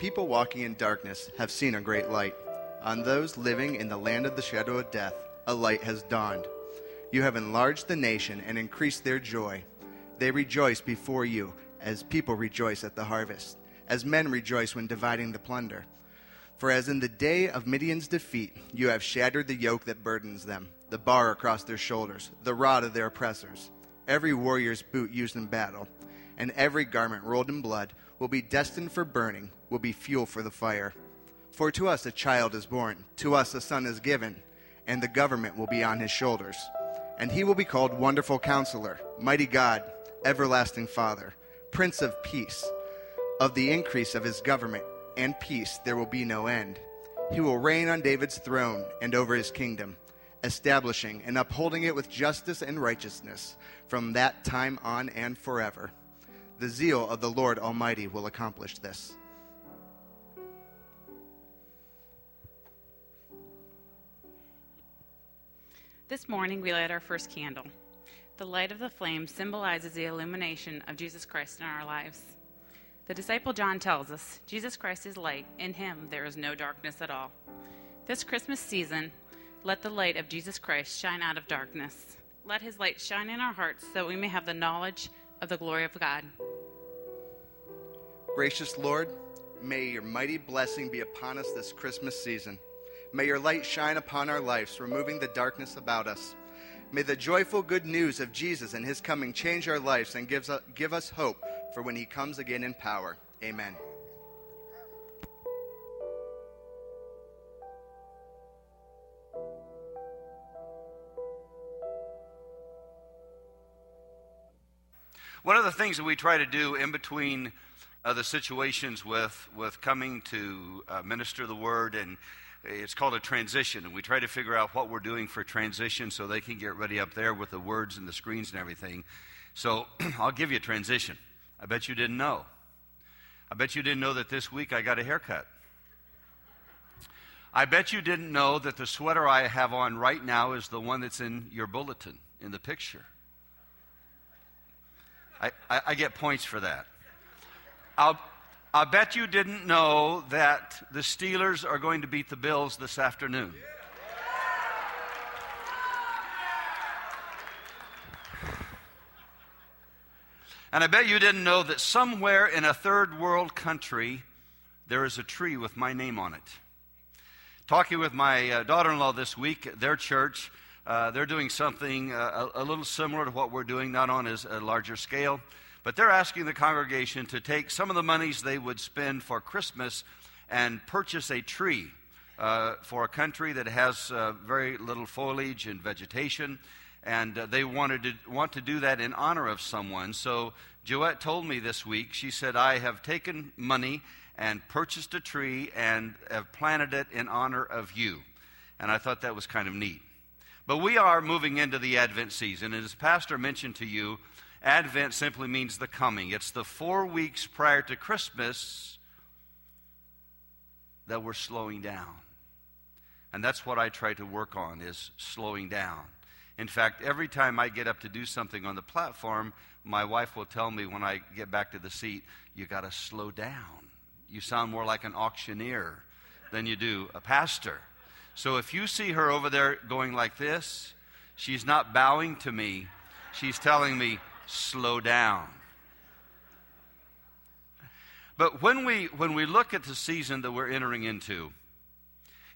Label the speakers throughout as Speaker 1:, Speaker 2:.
Speaker 1: people walking in darkness have seen a great light. On those living in the land of the shadow of death, a light has dawned. You have enlarged the nation and increased their joy. They rejoice before you as people rejoice at the harvest, as men rejoice when dividing the plunder. For as in the day of Midian's defeat, you have shattered the yoke that burdens them, the bar across their shoulders, the rod of their oppressors. Every warrior's boot used in battle, and every garment rolled in blood will be destined for burning, will be fuel for the fire. For to us a child is born, to us a son is given, and the government will be on his shoulders. And he will be called Wonderful Counselor, Mighty God, Everlasting Father, Prince of Peace. Of the increase of his government and peace there will be no end. He will reign on David's throne and over his kingdom, establishing and upholding it with justice and righteousness from that time on and forever. The zeal of the Lord Almighty will accomplish this.
Speaker 2: This morning we light our first candle. The light of the flame symbolizes the illumination of Jesus Christ in our lives. The disciple John tells us Jesus Christ is light, in him there is no darkness at all. This Christmas season, let the light of Jesus Christ shine out of darkness. Let his light shine in our hearts so we may have the knowledge of the glory of God.
Speaker 1: Gracious Lord, may your mighty blessing be upon us this Christmas season. May your light shine upon our lives, removing the darkness about us. May the joyful good news of Jesus and his coming change our lives and gives give us hope for when he comes again in power. Amen.
Speaker 3: One of the things that we try to do in between uh, the situations with, with coming to uh, minister the word, and it's called a transition. And we try to figure out what we're doing for transition so they can get ready up there with the words and the screens and everything. So I'll give you a transition. I bet you didn't know. I bet you didn't know that this week I got a haircut. I bet you didn't know that the sweater I have on right now is the one that's in your bulletin in the picture. I, I, I get points for that. I'll, I bet you didn't know that the Steelers are going to beat the Bills this afternoon. And I bet you didn't know that somewhere in a third world country there is a tree with my name on it. Talking with my uh, daughter in law this week, their church, uh, they're doing something uh, a, a, little similar to what we're doing, not on as a larger scale, but they're asking the congregation to take some of the monies they would spend for Christmas and purchase a tree uh, for a country that has uh, very little foliage and vegetation. And uh, they wanted to want to do that in honor of someone. So Joette told me this week, she said, I have taken money and purchased a tree and have planted it in honor of you. And I thought that was kind of neat. But we are moving into the Advent season. And as Pastor mentioned to you, Advent simply means the coming. It's the four weeks prior to Christmas that we're slowing down. And that's what I try to work on is slowing down. In fact, every time I get up to do something on the platform, my wife will tell me when I get back to the seat, you got to slow down. You sound more like an auctioneer than you do a pastor. So if you see her over there going like this, she's not bowing to me. She's telling me, slow down. But when we, when we look at the season that we're entering into,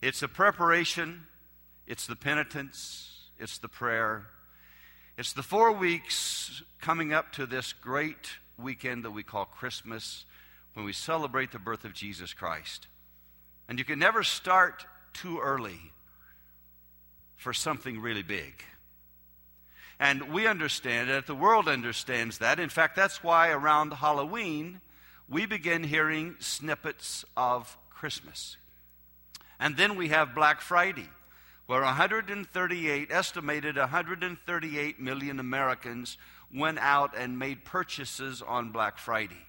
Speaker 3: it's the preparation, it's the penitence, it's the prayer. It's the four weeks coming up to this great weekend that we call Christmas when we celebrate the birth of Jesus Christ. And you can never start too early for something really big. And we understand it, the world understands that. In fact, that's why around Halloween, we begin hearing snippets of Christmas. And then we have Black Friday where 138, estimated 138 million Americans went out and made purchases on Black Friday.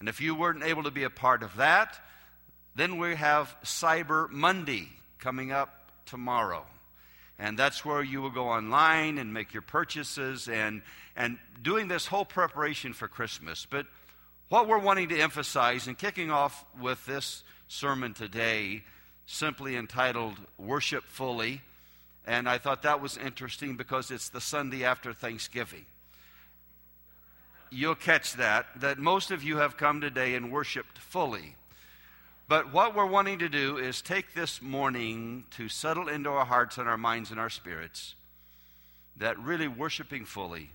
Speaker 3: And if you weren't able to be a part of that, then we have Cyber Monday coming up tomorrow. And that's where you will go online and make your purchases and, and doing this whole preparation for Christmas. But what we're wanting to emphasize and kicking off with this sermon today simply entitled Worship Fully. And I thought that was interesting because it's the Sunday after Thanksgiving. You'll catch that, that most of you have come today and worshiped fully. But what we're wanting to do is take this morning to settle into our hearts and our minds and our spirits that really worshiping fully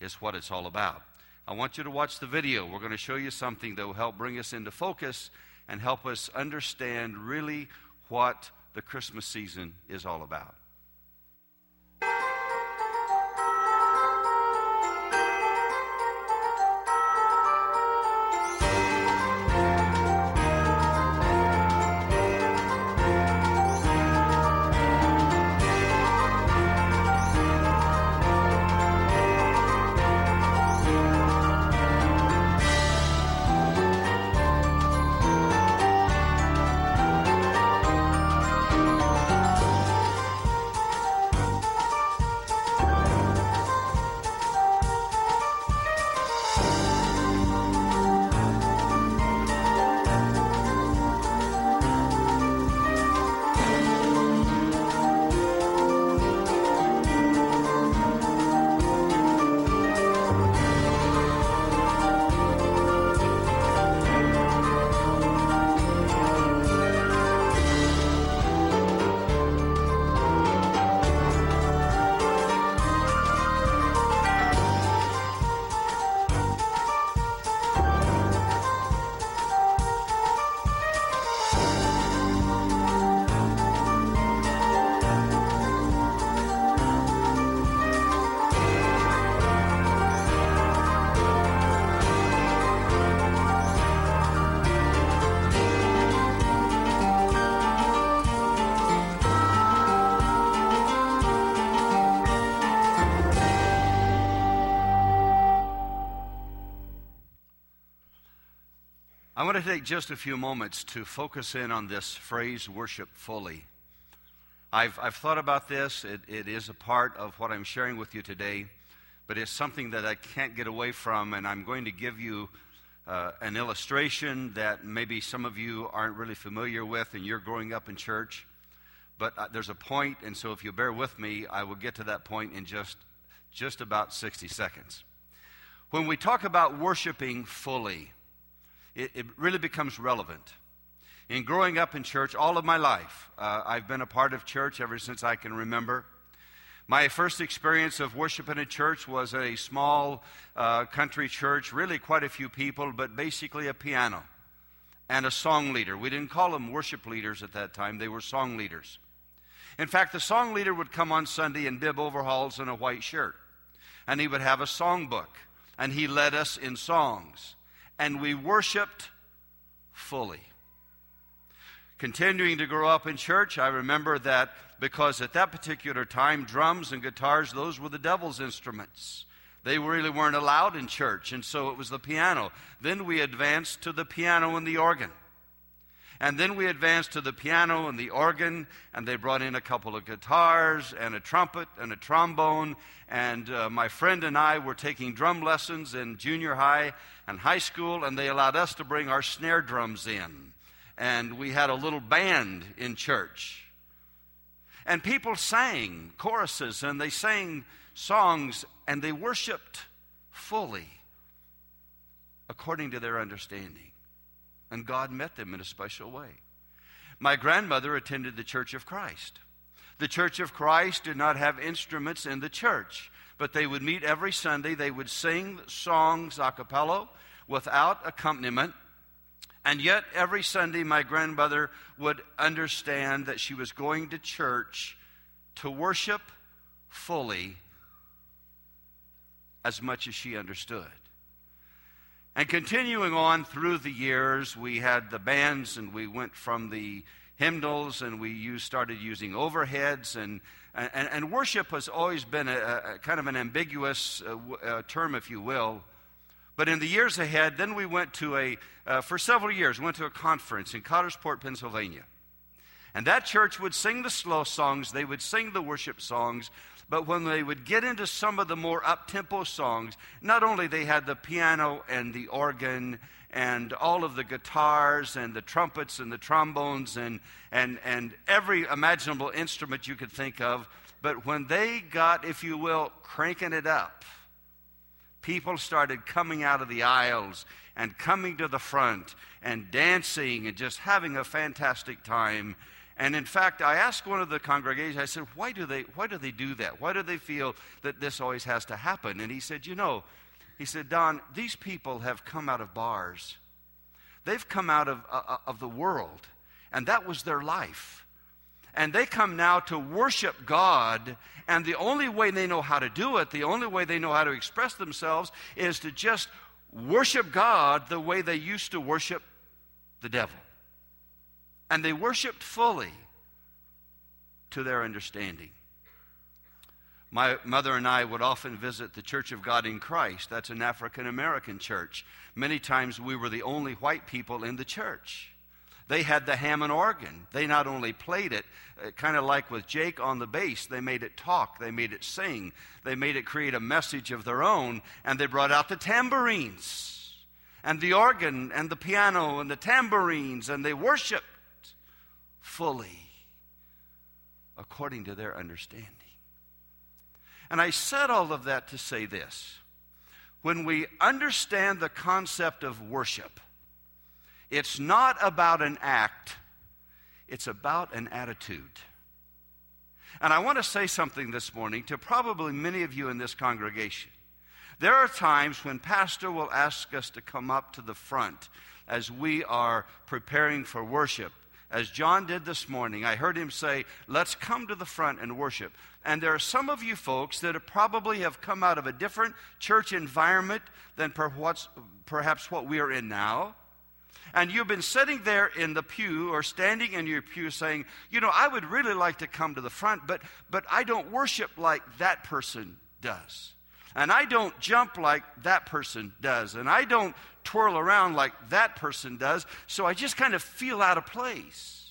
Speaker 3: is what it's all about. I want you to watch the video. We're going to show you something that will help bring us into focus and help us understand really what the Christmas season is all about. I want to take just a few moments to focus in on this phrase, worship fully. I've, I've thought about this. It, it is a part of what I'm sharing with you today, but it's something that I can't get away from, and I'm going to give you uh, an illustration that maybe some of you aren't really familiar with, and you're growing up in church. But uh, there's a point, and so if you bear with me, I will get to that point in just, just about 60 seconds. When we talk about worshiping fully, it, it really becomes relevant. In growing up in church all of my life, uh, I've been a part of church ever since I can remember. My first experience of worship in a church was a small uh, country church, really quite a few people, but basically a piano and a song leader. We didn't call them worship leaders at that time, they were song leaders. In fact, the song leader would come on Sunday in bib overalls and a white shirt, and he would have a songbook, and he led us in songs and we worshiped fully. Continuing to grow up in church, I remember that because at that particular time, drums and guitars, those were the devil's instruments. They really weren't allowed in church, and so it was the piano. Then we advanced to the piano and the organ. And then we advanced to the piano and the organ, and they brought in a couple of guitars and a trumpet and a trombone. And uh, my friend and I were taking drum lessons in junior high and high school, and they allowed us to bring our snare drums in. And we had a little band in church. And people sang choruses and they sang songs and they worshiped fully according to their understanding. And God met them in a special way. My grandmother attended the Church of Christ. The Church of Christ did not have instruments in the church, but they would meet every Sunday. They would sing songs a cappella without accompaniment. And yet, every Sunday, my grandmother would understand that she was going to church to worship fully as much as she understood. And continuing on through the years, we had the bands and we went from the hymnals and we used, started using overheads. And, and, and worship has always been a, a kind of an ambiguous uh, uh, term, if you will. But in the years ahead, then we went to a, uh, for several years, went to a conference in Coudersport, Pennsylvania. And that church would sing the slow songs, they would sing the worship songs, but when they would get into some of the more up-tempo songs, not only they had the piano and the organ and all of the guitars and the trumpets and the trombones and, and, and every imaginable instrument you could think of, but when they got, if you will, cranking it up, people started coming out of the aisles and coming to the front and dancing and just having a fantastic time and in fact, I asked one of the congregation, I said, why do, they, why do they do that? Why do they feel that this always has to happen? And he said, you know, he said, Don, these people have come out of bars. They've come out of, uh, uh, of the world, and that was their life. And they come now to worship God, and the only way they know how to do it, the only way they know how to express themselves, is to just worship God the way they used to worship the devil and they worshiped fully to their understanding. My mother and I would often visit the Church of God in Christ. That's an African American church. Many times we were the only white people in the church. They had the Hammond organ. They not only played it, uh, kind of like with Jake on the bass, they made it talk, they made it sing, they made it create a message of their own, and they brought out the tambourines and the organ and the piano and the tambourines, and they worshiped fully according to their understanding. And I said all of that to say this. When we understand the concept of worship, it's not about an act, it's about an attitude. And I want to say something this morning to probably many of you in this congregation. There are times when Pastor will ask us to come up to the front as we are preparing for worship as John did this morning, I heard him say, Let's come to the front and worship. And there are some of you folks that have probably have come out of a different church environment than perhaps, perhaps what we are in now. And you've been sitting there in the pew or standing in your pew saying, You know, I would really like to come to the front, but, but I don't worship like that person does. And I don't jump like that person does. And I don't twirl around like that person does. So I just kind of feel out of place.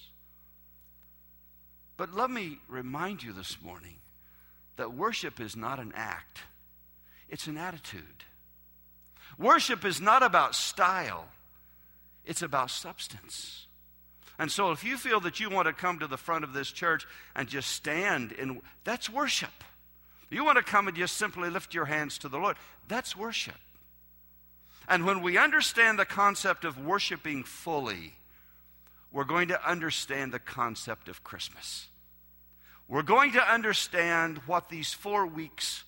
Speaker 3: But let me remind you this morning that worship is not an act, it's an attitude. Worship is not about style, it's about substance. And so if you feel that you want to come to the front of this church and just stand in that's worship. You want to come and just simply lift your hands to the Lord. That's worship. And when we understand the concept of worshiping fully, we're going to understand the concept of Christmas. We're going to understand what these four weeks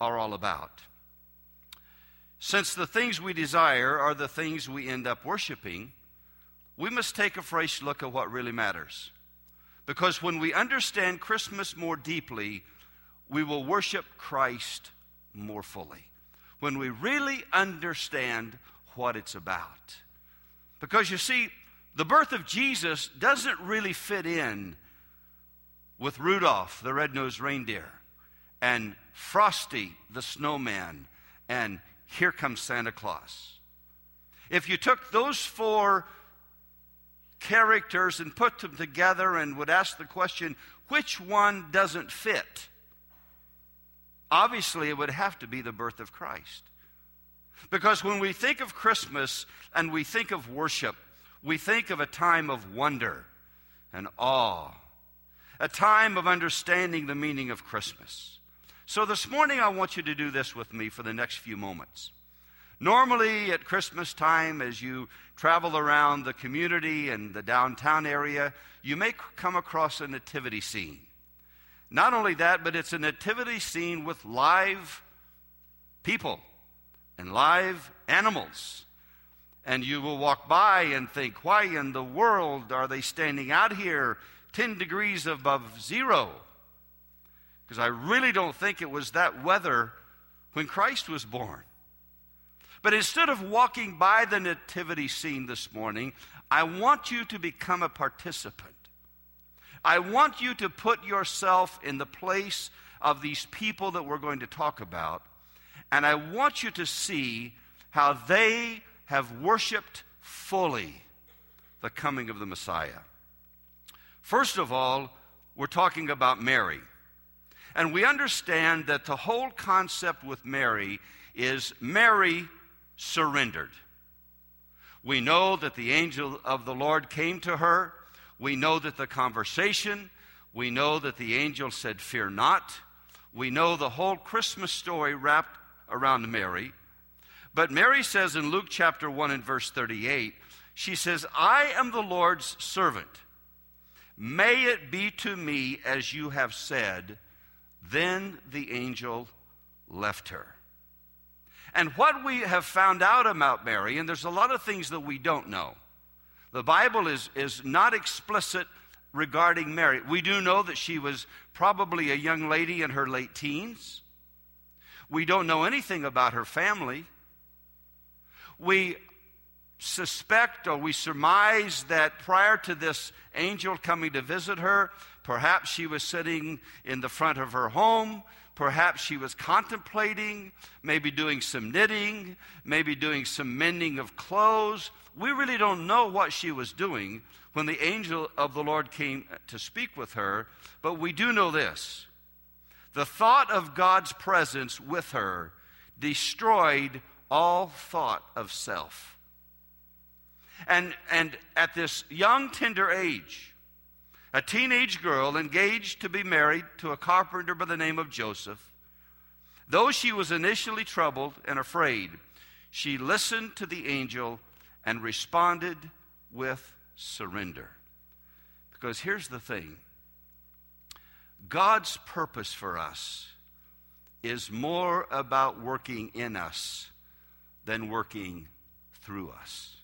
Speaker 3: are all about. Since the things we desire are the things we end up worshiping, we must take a fresh look at what really matters. Because when we understand Christmas more deeply, we will worship Christ more fully. When we really understand what it's about. Because you see, the birth of Jesus doesn't really fit in with Rudolph the red nosed reindeer and Frosty the snowman and here comes Santa Claus. If you took those four characters and put them together and would ask the question, which one doesn't fit? Obviously, it would have to be the birth of Christ. Because when we think of Christmas and we think of worship, we think of a time of wonder and awe, a time of understanding the meaning of Christmas. So this morning, I want you to do this with me for the next few moments. Normally, at Christmas time, as you travel around the community and the downtown area, you may come across a nativity scene. Not only that, but it's a nativity scene with live people and live animals. And you will walk by and think, why in the world are they standing out here 10 degrees above zero? Because I really don't think it was that weather when Christ was born. But instead of walking by the nativity scene this morning, I want you to become a participant. I want you to put yourself in the place of these people that we're going to talk about. And I want you to see how they have worshiped fully the coming of the Messiah. First of all, we're talking about Mary. And we understand that the whole concept with Mary is Mary surrendered. We know that the angel of the Lord came to her. We know that the conversation, we know that the angel said, Fear not. We know the whole Christmas story wrapped around Mary. But Mary says in Luke chapter 1 and verse 38, she says, I am the Lord's servant. May it be to me as you have said. Then the angel left her. And what we have found out about Mary, and there's a lot of things that we don't know. The Bible is, is not explicit regarding Mary. We do know that she was probably a young lady in her late teens. We don't know anything about her family. We suspect or we surmise that prior to this angel coming to visit her, perhaps she was sitting in the front of her home Perhaps she was contemplating, maybe doing some knitting, maybe doing some mending of clothes. We really don't know what she was doing when the angel of the Lord came to speak with her, but we do know this. The thought of God's presence with her destroyed all thought of self. And, and at this young, tender age, a teenage girl engaged to be married to a carpenter by the name of Joseph. Though she was initially troubled and afraid, she listened to the angel and responded with surrender. Because here's the thing God's purpose for us is more about working in us than working through us.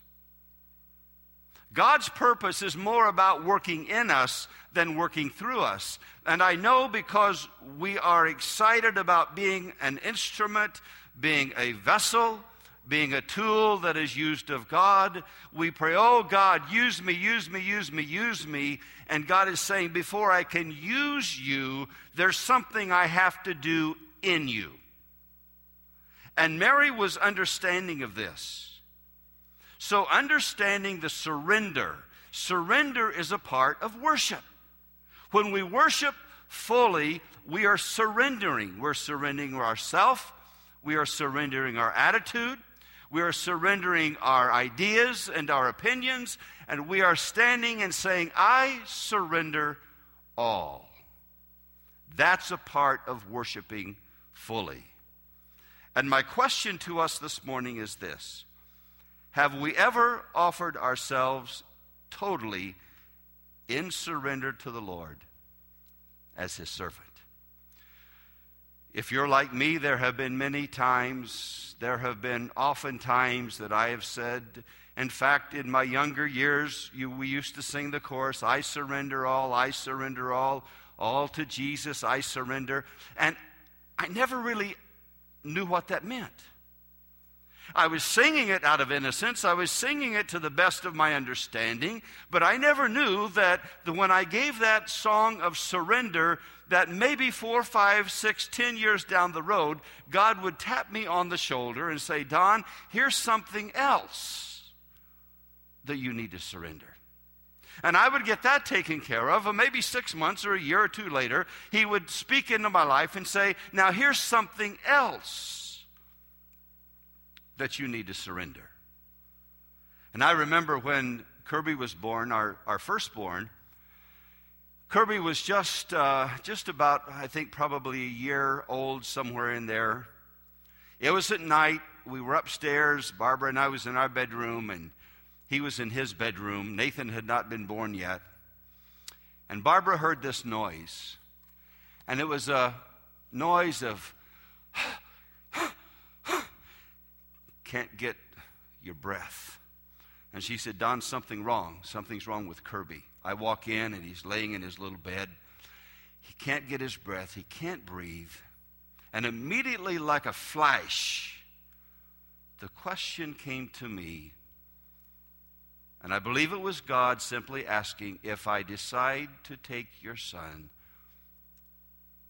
Speaker 3: God's purpose is more about working in us than working through us. And I know because we are excited about being an instrument, being a vessel, being a tool that is used of God. We pray, Oh God, use me, use me, use me, use me. And God is saying, Before I can use you, there's something I have to do in you. And Mary was understanding of this. So, understanding the surrender, surrender is a part of worship. When we worship fully, we are surrendering. We're surrendering ourselves, we are surrendering our attitude, we are surrendering our ideas and our opinions, and we are standing and saying, I surrender all. That's a part of worshiping fully. And my question to us this morning is this have we ever offered ourselves totally in surrender to the Lord as His servant? If you're like me, there have been many times, there have been often times that I have said, in fact, in my younger years, you, we used to sing the chorus, I surrender all, I surrender all, all to Jesus, I surrender. And I never really knew what that meant. I was singing it out of innocence. I was singing it to the best of my understanding, but I never knew that the, when I gave that song of surrender, that maybe four, five, six, ten years down the road, God would tap me on the shoulder and say, Don, here's something else that you need to surrender. And I would get that taken care of, and maybe six months or a year or two later, he would speak into my life and say, Now here's something else that you need to surrender. And I remember when Kirby was born, our, our firstborn, Kirby was just, uh, just about, I think, probably a year old, somewhere in there. It was at night. We were upstairs. Barbara and I was in our bedroom, and he was in his bedroom. Nathan had not been born yet. And Barbara heard this noise. And it was a noise of can't get your breath. And she said, Don, something wrong. Something's wrong with Kirby. I walk in and he's laying in his little bed. He can't get his breath. He can't breathe. And immediately, like a flash, the question came to me. And I believe it was God simply asking, If I decide to take your son,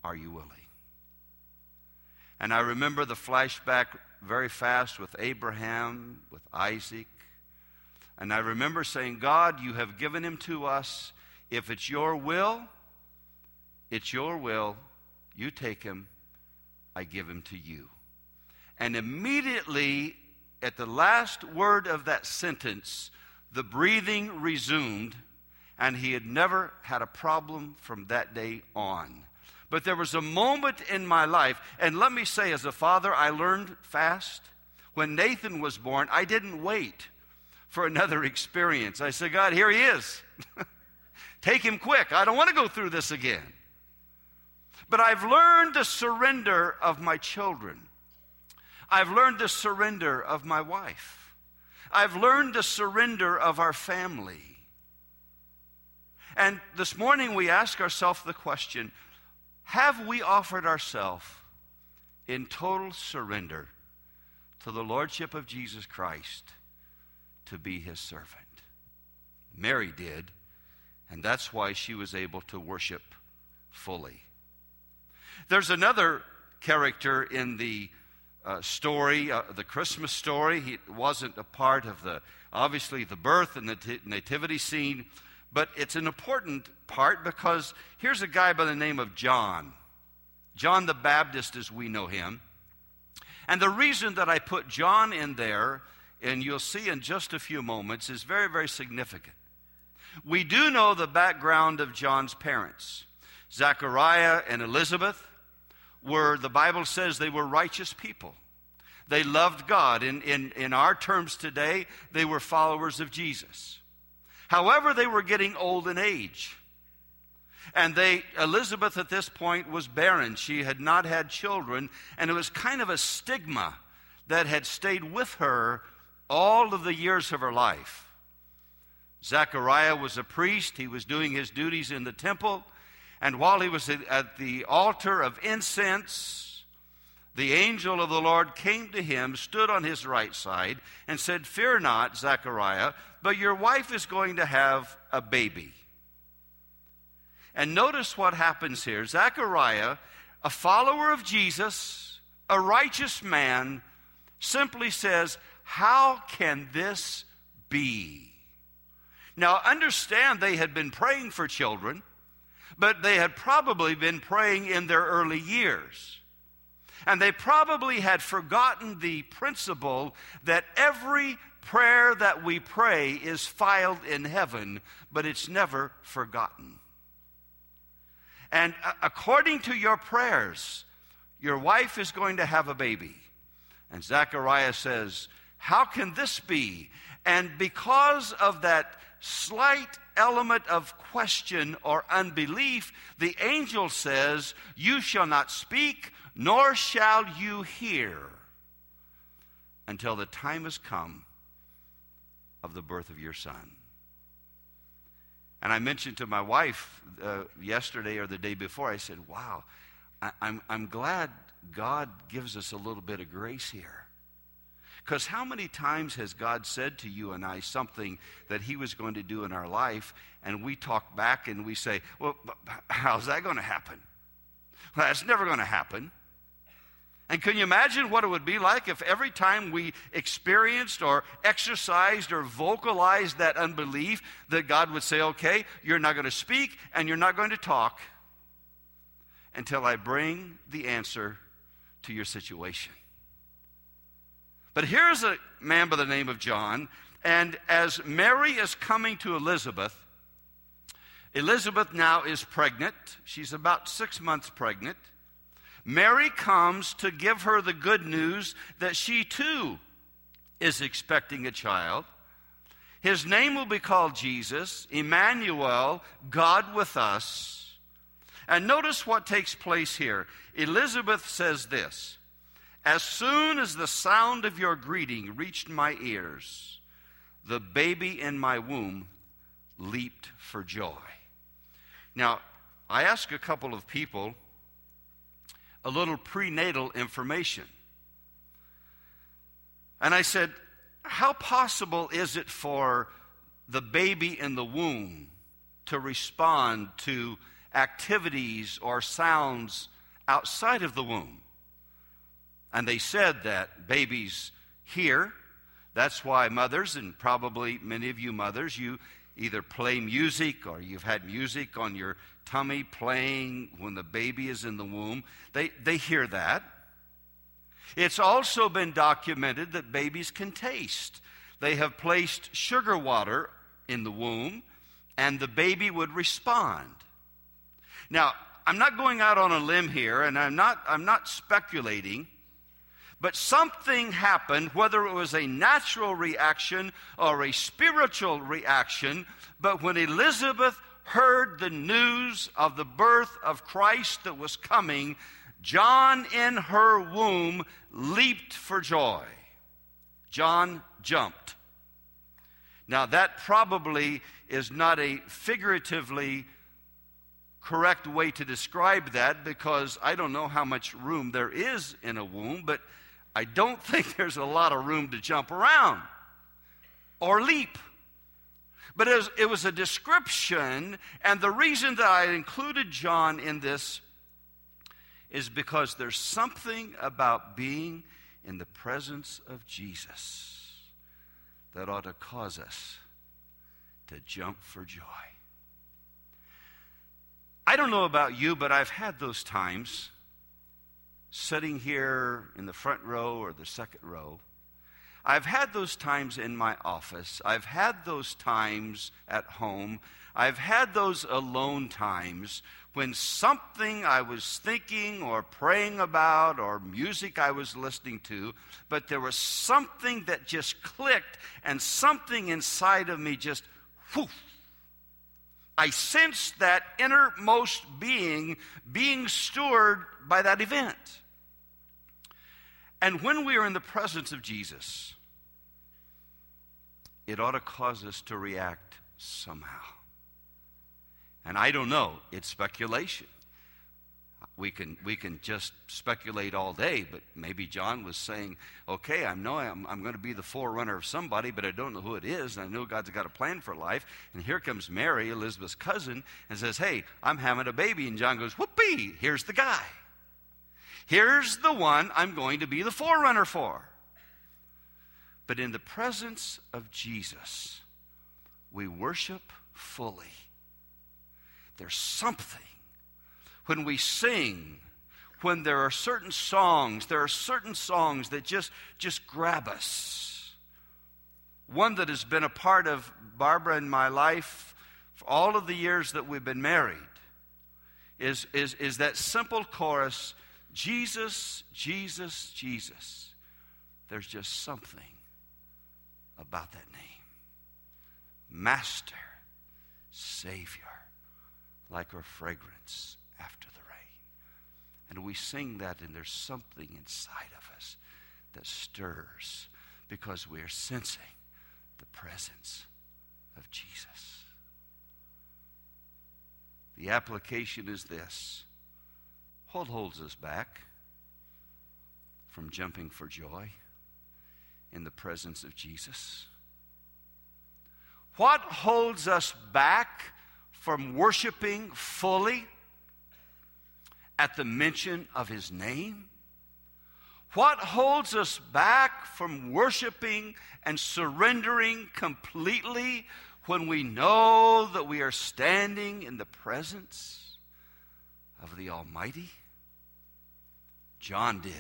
Speaker 3: are you willing? And I remember the flashback very fast with Abraham, with Isaac. And I remember saying, God, you have given him to us. If it's your will, it's your will. You take him, I give him to you. And immediately, at the last word of that sentence, the breathing resumed, and he had never had a problem from that day on. But there was a moment in my life, and let me say, as a father, I learned fast. When Nathan was born, I didn't wait for another experience. I said, God, here he is. Take him quick. I don't want to go through this again. But I've learned the surrender of my children. I've learned the surrender of my wife. I've learned the surrender of our family. And this morning we ask ourselves the question have we offered ourselves in total surrender to the Lordship of Jesus Christ to be his servant? Mary did, and that's why she was able to worship fully. There's another character in the uh, story, uh, the Christmas story. He wasn't a part of the, obviously, the birth and the t- nativity scene, but it's an important part because here's a guy by the name of John. John the Baptist, as we know him. And the reason that I put John in there, and you'll see in just a few moments, is very, very significant. We do know the background of John's parents. Zachariah and Elizabeth were, the Bible says, they were righteous people. They loved God. In, in, in our terms today, they were followers of Jesus. However, they were getting old in age. And they, Elizabeth at this point was barren. She had not had children, and it was kind of a stigma that had stayed with her all of the years of her life. Zechariah was a priest, he was doing his duties in the temple, and while he was at the altar of incense, the angel of the Lord came to him, stood on his right side, and said, Fear not, Zechariah, but your wife is going to have a baby. And notice what happens here. Zechariah, a follower of Jesus, a righteous man, simply says, How can this be? Now, understand they had been praying for children, but they had probably been praying in their early years. And they probably had forgotten the principle that every prayer that we pray is filed in heaven, but it's never forgotten. And uh, according to your prayers, your wife is going to have a baby. And Zechariah says, How can this be? And because of that slight element of question or unbelief, the angel says, You shall not speak nor shall you hear until the time has come of the birth of your son. And I mentioned to my wife uh, yesterday or the day before, I said, Wow, I, I'm, I'm glad God gives us a little bit of grace here. Because how many times has God said to you and I something that He was going to do in our life, and we talk back and we say, Well, how's that going to happen? Well, that's never going to happen. And can you imagine what it would be like if every time we experienced or exercised or vocalized that unbelief, that God would say, Okay, you're not going to speak and you're not going to talk until I bring the answer to your situation? But here's a man by the name of John, and as Mary is coming to Elizabeth, Elizabeth now is pregnant. She's about six months pregnant. Mary comes to give her the good news that she too is expecting a child. His name will be called Jesus, Emmanuel, God with us. And notice what takes place here. Elizabeth says this As soon as the sound of your greeting reached my ears, the baby in my womb leaped for joy. Now, I asked a couple of people a little prenatal information. And I said, How possible is it for the baby in the womb to respond to activities or sounds outside of the womb? And they said that babies hear. That's why mothers, and probably many of you mothers, you either play music or you've had music on your tummy playing when the baby is in the womb. They, they hear that. It's also been documented that babies can taste. They have placed sugar water in the womb, and the baby would respond. Now, I'm not going out on a limb here, and I'm not, I'm not speculating, but something happened, whether it was a natural reaction or a spiritual reaction. But when Elizabeth heard the news of the birth of Christ that was coming, John in her womb leaped for joy. John jumped. Now, that probably is not a figuratively correct way to describe that because I don't know how much room there is in a womb, but I don't think there's a lot of room to jump around or leap. But it was, it was, a description, and the reason that I included John in this is because there's something about being in the presence of Jesus that ought to cause us to jump for joy. I don't know about you, but I've had those times sitting here in the front row or the second row. I've had those times in my office. I've had those times at home. I've had those alone times when something I was thinking or praying about or music I was listening to, but there was something that just clicked and something inside of me just whoof. I sensed that innermost being being stirred by that event. And when we are in the presence of Jesus, it ought to cause us to react somehow. And I don't know, it's speculation. We can, we can just speculate all day, but maybe John was saying, okay, I know I'm, I'm going to be the forerunner of somebody, but I don't know who it is, and I know God's got a plan for life. And here comes Mary, Elizabeth's cousin, and says, hey, I'm having a baby. And John goes, whoopee, here's the guy. Here's the one I'm going to be the forerunner for. But in the presence of Jesus, we worship fully. There's something when we sing, when there are certain songs, there are certain songs that just, just grab us. One that has been a part of Barbara and my life for all of the years that we've been married is, is, is that simple chorus Jesus, Jesus, Jesus. There's just something about that name. Master, Savior, like a fragrance after the rain. And we sing that, and there's something inside of us that stirs because we are sensing the presence of Jesus. The application is this what holds us back from jumping for joy? in the presence of Jesus? What holds us back from worshiping fully at the mention of his name? What holds us back from worshiping and surrendering completely when we know that we are standing in the presence of the Almighty? John did.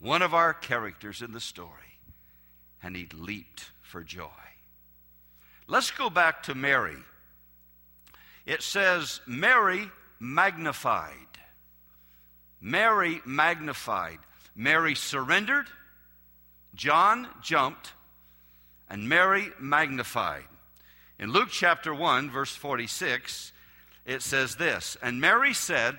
Speaker 3: One of our characters in the story, and he leaped for joy. Let's go back to Mary. It says, Mary magnified. Mary magnified. Mary surrendered. John jumped. And Mary magnified. In Luke chapter 1, verse 46, it says this And Mary said,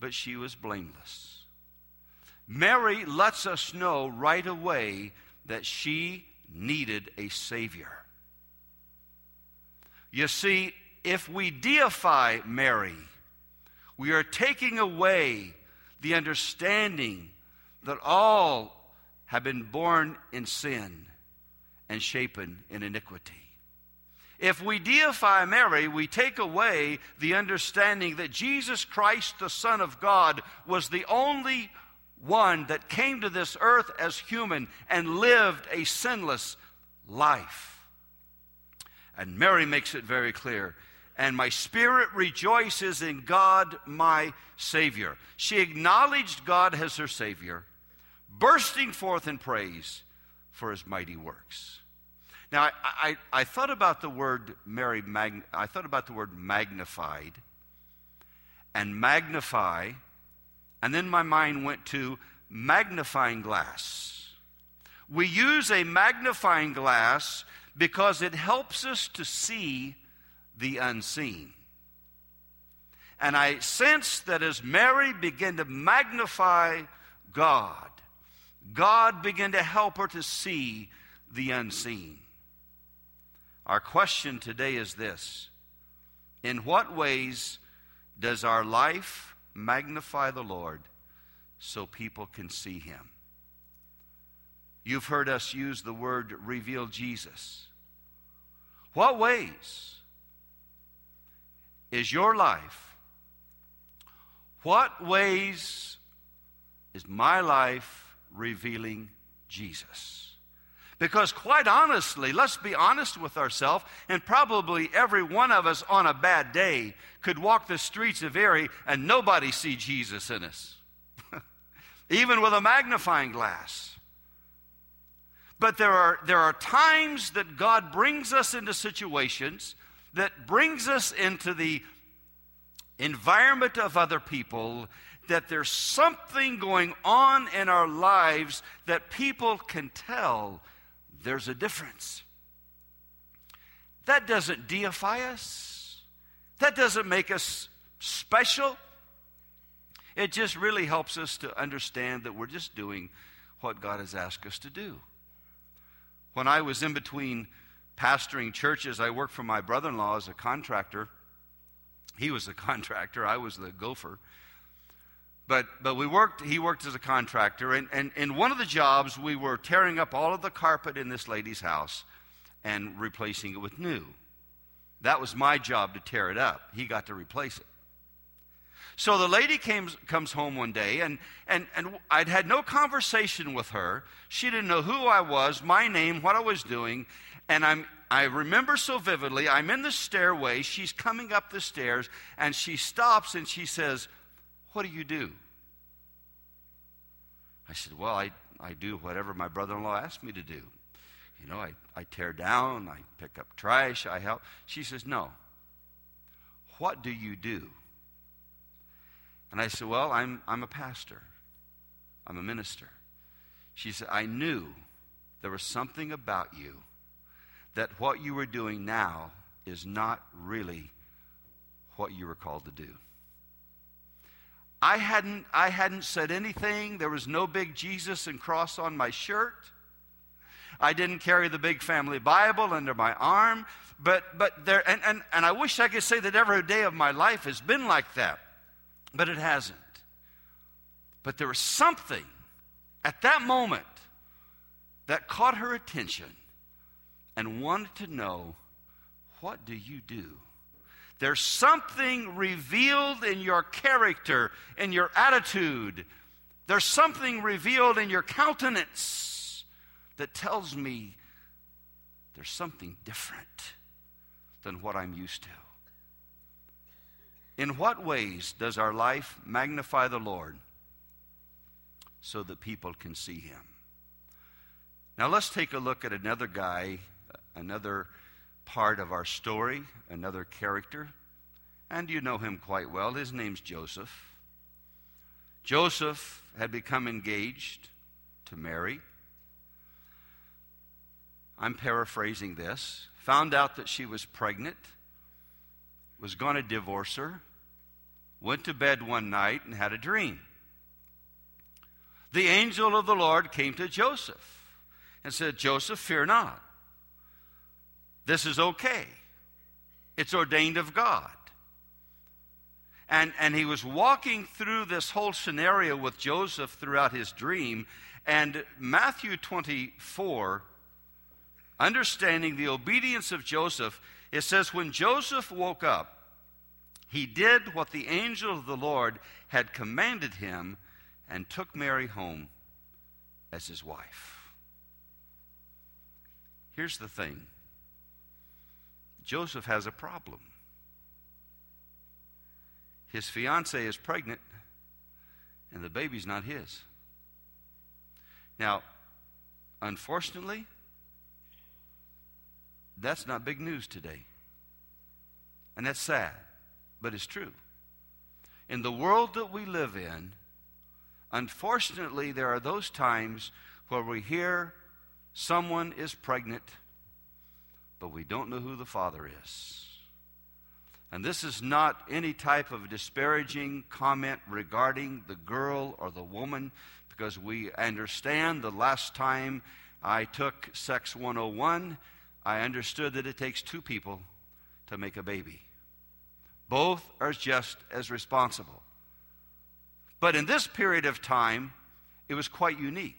Speaker 3: but she was blameless. Mary lets us know right away that she needed a Savior. You see, if we deify Mary, we are taking away the understanding that all have been born in sin and shapen in iniquity. If we deify Mary, we take away the understanding that Jesus Christ, the Son of God, was the only one that came to this earth as human and lived a sinless life. And Mary makes it very clear and my spirit rejoices in God, my Savior. She acknowledged God as her Savior, bursting forth in praise for his mighty works. Now, I, I, I thought about the word Mary, mag, I thought about the word magnified and magnify, and then my mind went to magnifying glass. We use a magnifying glass because it helps us to see the unseen. And I sense that as Mary began to magnify God, God began to help her to see the unseen. Our question today is this In what ways does our life magnify the Lord so people can see him? You've heard us use the word reveal Jesus. What ways is your life? What ways is my life revealing Jesus? Because, quite honestly, let's be honest with ourselves, and probably every one of us on a bad day could walk the streets of Erie and nobody see Jesus in us, even with a magnifying glass. But there are, there are times that God brings us into situations that brings us into the environment of other people, that there's something going on in our lives that people can tell there's a difference. That doesn't deify us, that doesn't make us special. It just really helps us to understand that we're just doing what God has asked us to do. When I was in between pastoring churches. I worked for my brother in law as a contractor. He was the contractor, I was the gopher. But, but we worked, he worked as a contractor, and, and in one of the jobs, we were tearing up all of the carpet in this lady's house and replacing it with new. That was my job to tear it up. He got to replace it. So the lady came, comes home one day, and, and, and I'd had no conversation with her. She didn't know who I was, my name, what I was doing. And I'm, I remember so vividly, I'm in the stairway, she's coming up the stairs, and she stops and she says, What do you do? I said, Well, I, I do whatever my brother in law asked me to do. You know, I, I tear down, I pick up trash, I help. She says, No. What do you do? And I said, Well, I'm, I'm a pastor, I'm a minister. She said, I knew there was something about you that what you were doing now is not really what you were called to do. I hadn't, I hadn't said anything. There was no big Jesus and cross on my shirt. I didn't carry the big family Bible under my arm. But, but there, and, and, and I wish I could say that every day of my life has been like that, but it hasn't. But there was something at that moment that caught her attention and wanted to know what do you do? There's something revealed in your character, in your attitude. There's something revealed in your countenance that tells me there's something different than what I'm used to. In what ways does our life magnify the Lord so that people can see him? Now let's take a look at another guy, another part of our story, another character, and you know him quite well. His name's Joseph. Joseph had become engaged to Mary. I'm paraphrasing this. Found out that she was pregnant, was going to divorce her, went to bed one night and had a dream. The angel of the Lord came to Joseph and said, Joseph, fear not. This is okay. It's ordained of God. And, and he was walking through this whole scenario with Joseph throughout his dream. And Matthew 24, understanding the obedience of Joseph, it says, When Joseph woke up, he did what the angel of the Lord had commanded him and took Mary home as his wife. Here's the thing Joseph has a problem. His fiancee is pregnant, and the baby's not his. Now, unfortunately, that's not big news today. And that's sad, but it's true. In the world that we live in, unfortunately, there are those times where we hear someone is pregnant but we don't know who the Father is. And this is not any type of disparaging comment regarding the girl or the woman, because we understand the last time I took Sex 101, I understood that it takes two people to make a baby. Both are just as responsible. But in this period of time, it was quite unique.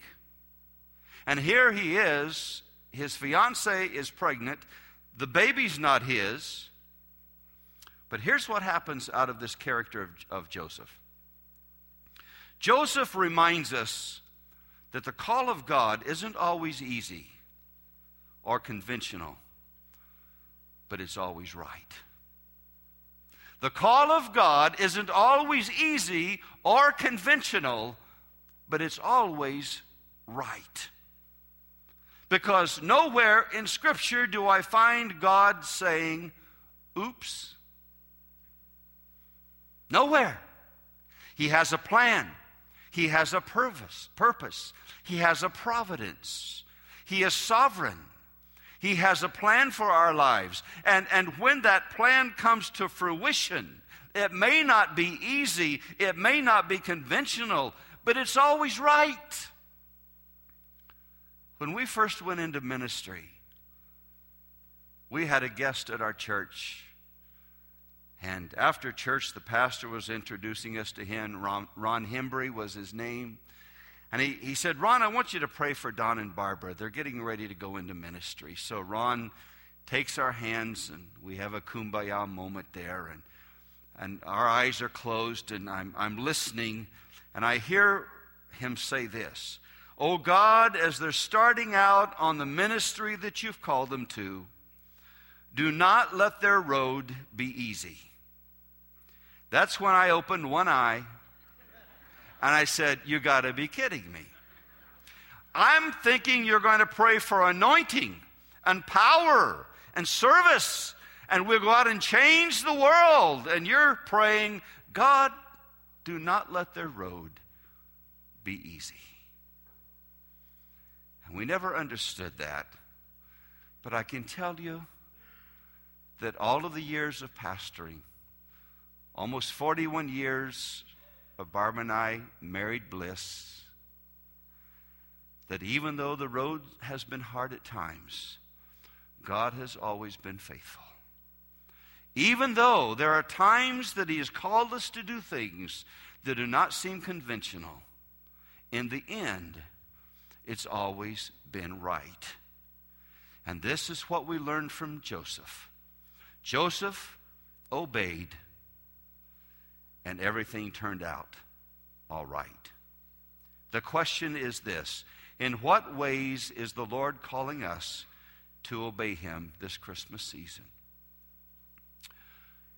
Speaker 3: And here he is his fiancee is pregnant. The baby's not his. But here's what happens out of this character of, of Joseph Joseph reminds us that the call of God isn't always easy or conventional, but it's always right. The call of God isn't always easy or conventional, but it's always right. Because nowhere in Scripture do I find God saying, oops. Nowhere. He has a plan. He has a purpose. Purpose. He has a providence. He is sovereign. He has a plan for our lives. And, and when that plan comes to fruition, it may not be easy, it may not be conventional, but it's always right. When we first went into ministry, we had a guest at our church. And after church, the pastor was introducing us to him. Ron, Ron Hembry was his name. And he, he said, Ron, I want you to pray for Don and Barbara. They're getting ready to go into ministry. So Ron takes our hands, and we have a kumbaya moment there. And, and our eyes are closed, and I'm, I'm listening. And I hear him say this Oh God, as they're starting out on the ministry that you've called them to, do not let their road be easy. That's when I opened one eye and I said, You got to be kidding me. I'm thinking you're going to pray for anointing and power and service, and we'll go out and change the world. And you're praying, God, do not let their road be easy. We never understood that. But I can tell you that all of the years of pastoring, almost 41 years of Barb and I married bliss, that even though the road has been hard at times, God has always been faithful. Even though there are times that He has called us to do things that do not seem conventional, in the end, it's always been right. And this is what we learned from Joseph. Joseph obeyed, and everything turned out all right. The question is this In what ways is the Lord calling us to obey Him this Christmas season?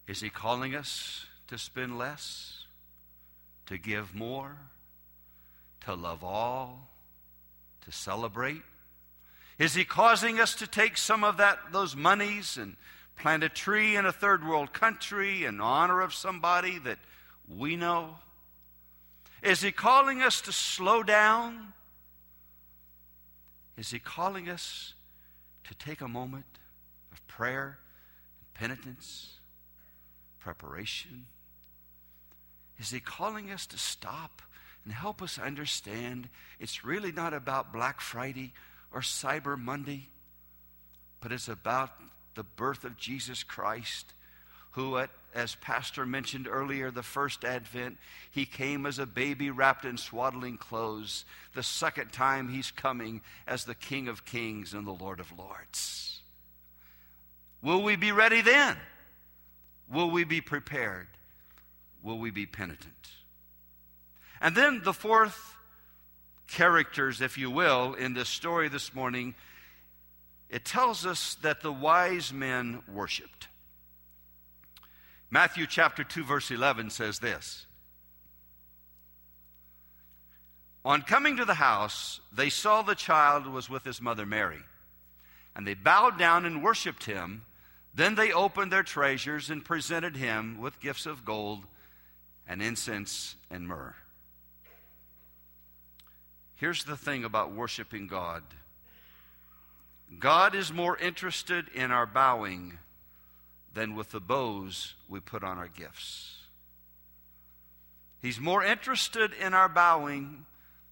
Speaker 3: Is He calling us to spend less, to give more, to love all, to celebrate? Is He causing us to take some of that, those monies and plant a tree in a third world country in honor of somebody that we know? Is He calling us to slow down? Is He calling us to take a moment of prayer, and penitence, preparation? Is He calling us to stop and help us understand it's really not about Black Friday or Cyber Monday, but it's about the birth of Jesus Christ, who, at, as Pastor mentioned earlier, the first advent, he came as a baby wrapped in swaddling clothes. The second time, he's coming as the King of Kings and the Lord of Lords. Will we be ready then? Will we be prepared? Will we be penitent? And then the fourth characters, if you will, in this story this morning, it tells us that the wise men worshiped. Matthew chapter 2, verse 11 says this On coming to the house, they saw the child was with his mother Mary, and they bowed down and worshiped him. Then they opened their treasures and presented him with gifts of gold and incense and myrrh. Here's the thing about worshiping God God is more interested in our bowing than with the bows we put on our gifts. He's more interested in our bowing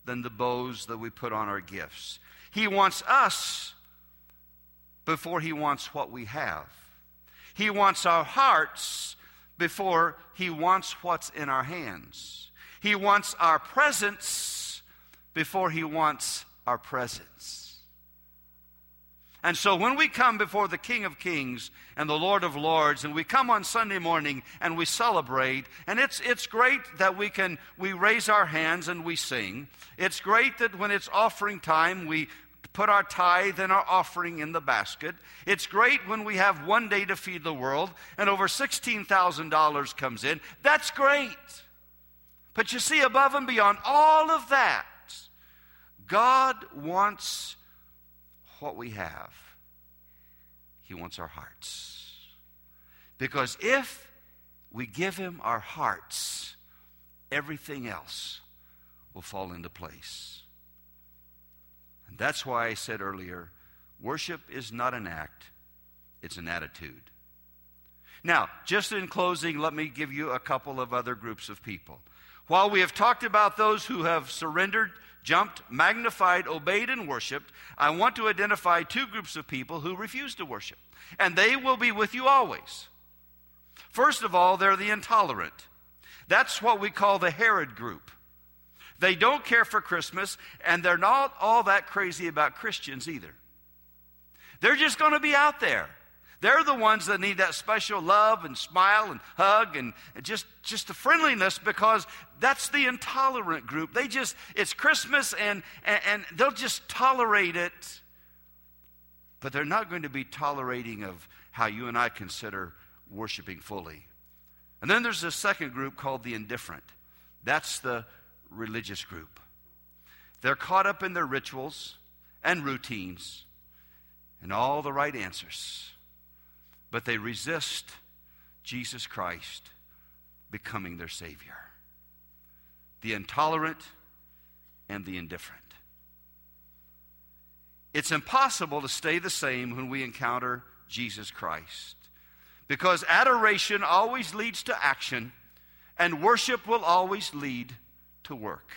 Speaker 3: than the bows that we put on our gifts. He wants us before he wants what we have. He wants our hearts before he wants what's in our hands. He wants our presence before he wants our presence. And so when we come before the King of Kings and the Lord of Lords, and we come on Sunday morning and we celebrate, and it's, it's great that we can, we raise our hands and we sing. It's great that when it's offering time, we put our tithe and our offering in the basket. It's great when we have one day to feed the world and over $16,000 comes in. That's great. But you see, above and beyond all of that, God wants what we have, He wants our hearts. Because if we give Him our hearts, everything else will fall into place. And that's why I said earlier worship is not an act, it's an attitude. Now, just in closing, let me give you a couple of other groups of people. While we have talked about those who have surrendered jumped, magnified, obeyed, and worshiped, I want to identify two groups of people who refuse to worship. And they will be with you always. First of all, they're the intolerant. That's what we call the Herod group. They don't care for Christmas, and they're not all that crazy about Christians either. They're just going to be out there. They're the ones that need that special love and smile and hug and just, just the friendliness because that's the intolerant group. They just, it's Christmas and, and, and they'll just tolerate it. But they're not going to be tolerating of how you and I consider worshiping fully. And then there's a second group called the indifferent. That's the religious group. They're caught up in their rituals and routines and all the right answers but they resist Jesus Christ becoming their Savior. The intolerant and the indifferent. It's impossible to stay the same when we encounter Jesus Christ. Because adoration always leads to action, and worship will always lead to work.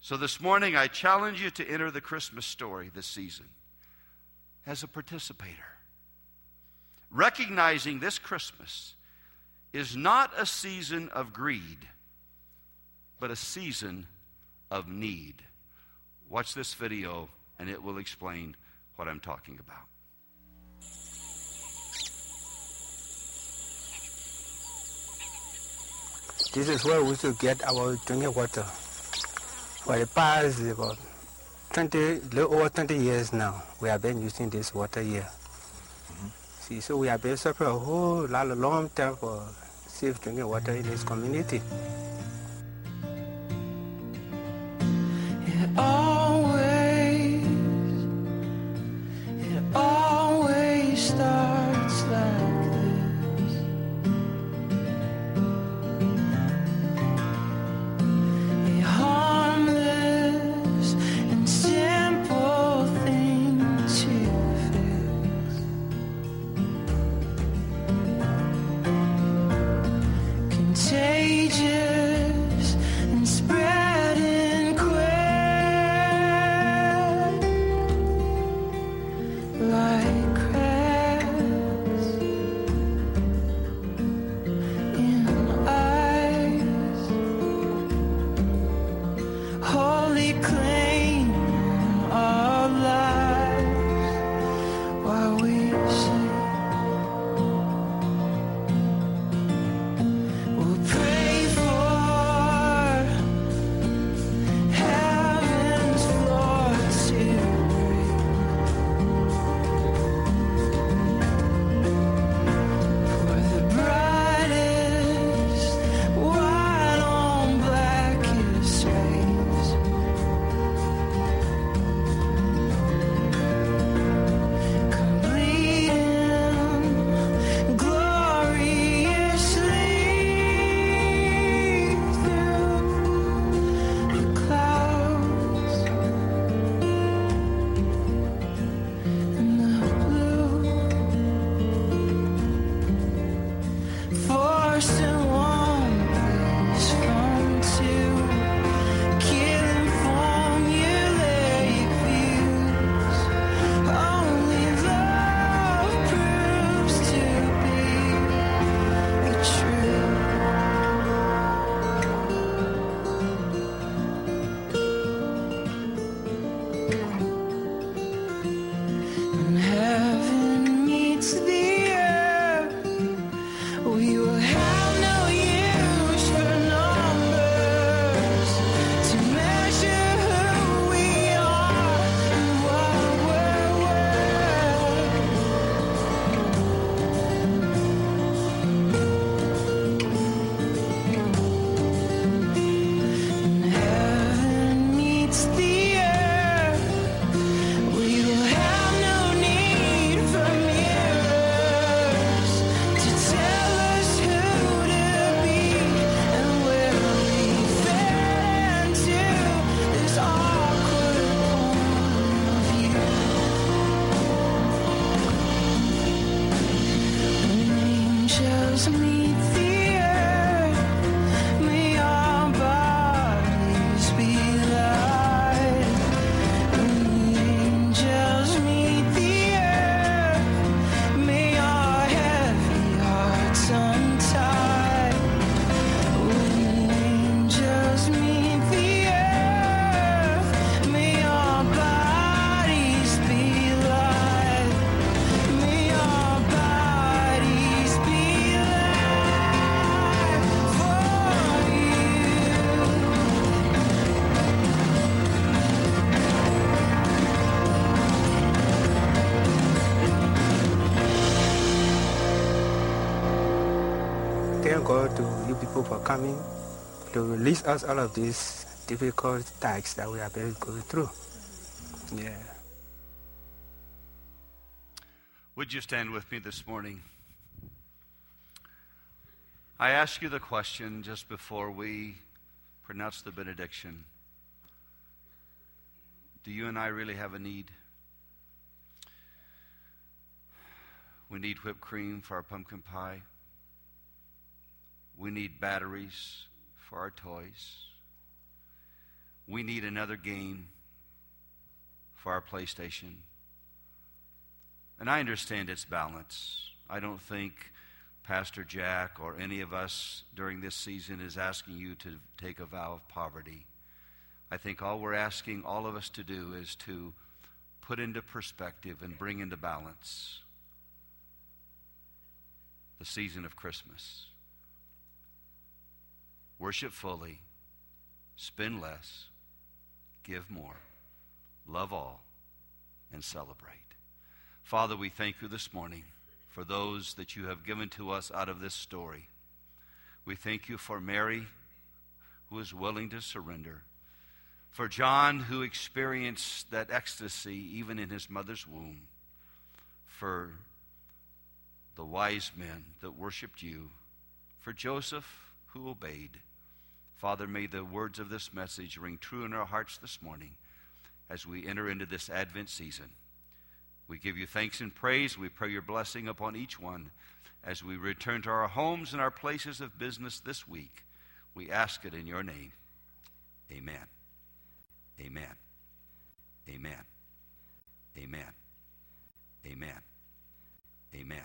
Speaker 3: So this morning, I challenge you to enter the Christmas story this season as a participator. Recognizing this Christmas is not a season of greed, but a season of need. Watch this video, and it will explain what I'm talking about.
Speaker 4: This is where we should get our drinking water. For the past about 20, little over 20 years now, we have been using this water here. See, so we have been suffering a whole lot of long time for safe drinking water in this community.
Speaker 5: It for
Speaker 4: coming to release us all of these difficult tasks that we been going through. Yeah.
Speaker 3: Would you stand with me this morning? I ask you the question just before we pronounce the benediction Do you and I really have a need? We need whipped cream for our pumpkin pie. We need batteries for our toys. We need another game for our PlayStation. And I understand its balance. I don't think Pastor Jack or any of us during this season is asking you to take a vow of poverty. I think all we're asking all of us to do is to put into perspective and bring into balance the season of Christmas. Worship fully, spend less, give more, love all, and celebrate. Father, we thank you this morning for those that you have given to us out of this story. We thank you for Mary, who is willing to surrender, for John, who experienced that ecstasy even in his mother's womb, for the wise men that worshiped you, for Joseph, who obeyed. Father, may the words of this message ring true in our hearts this morning as we enter into this Advent season. We give you thanks and praise. We pray your blessing upon each one as we return to our homes and our places of business this week. We ask it in your name. Amen. Amen. Amen. Amen. Amen. Amen.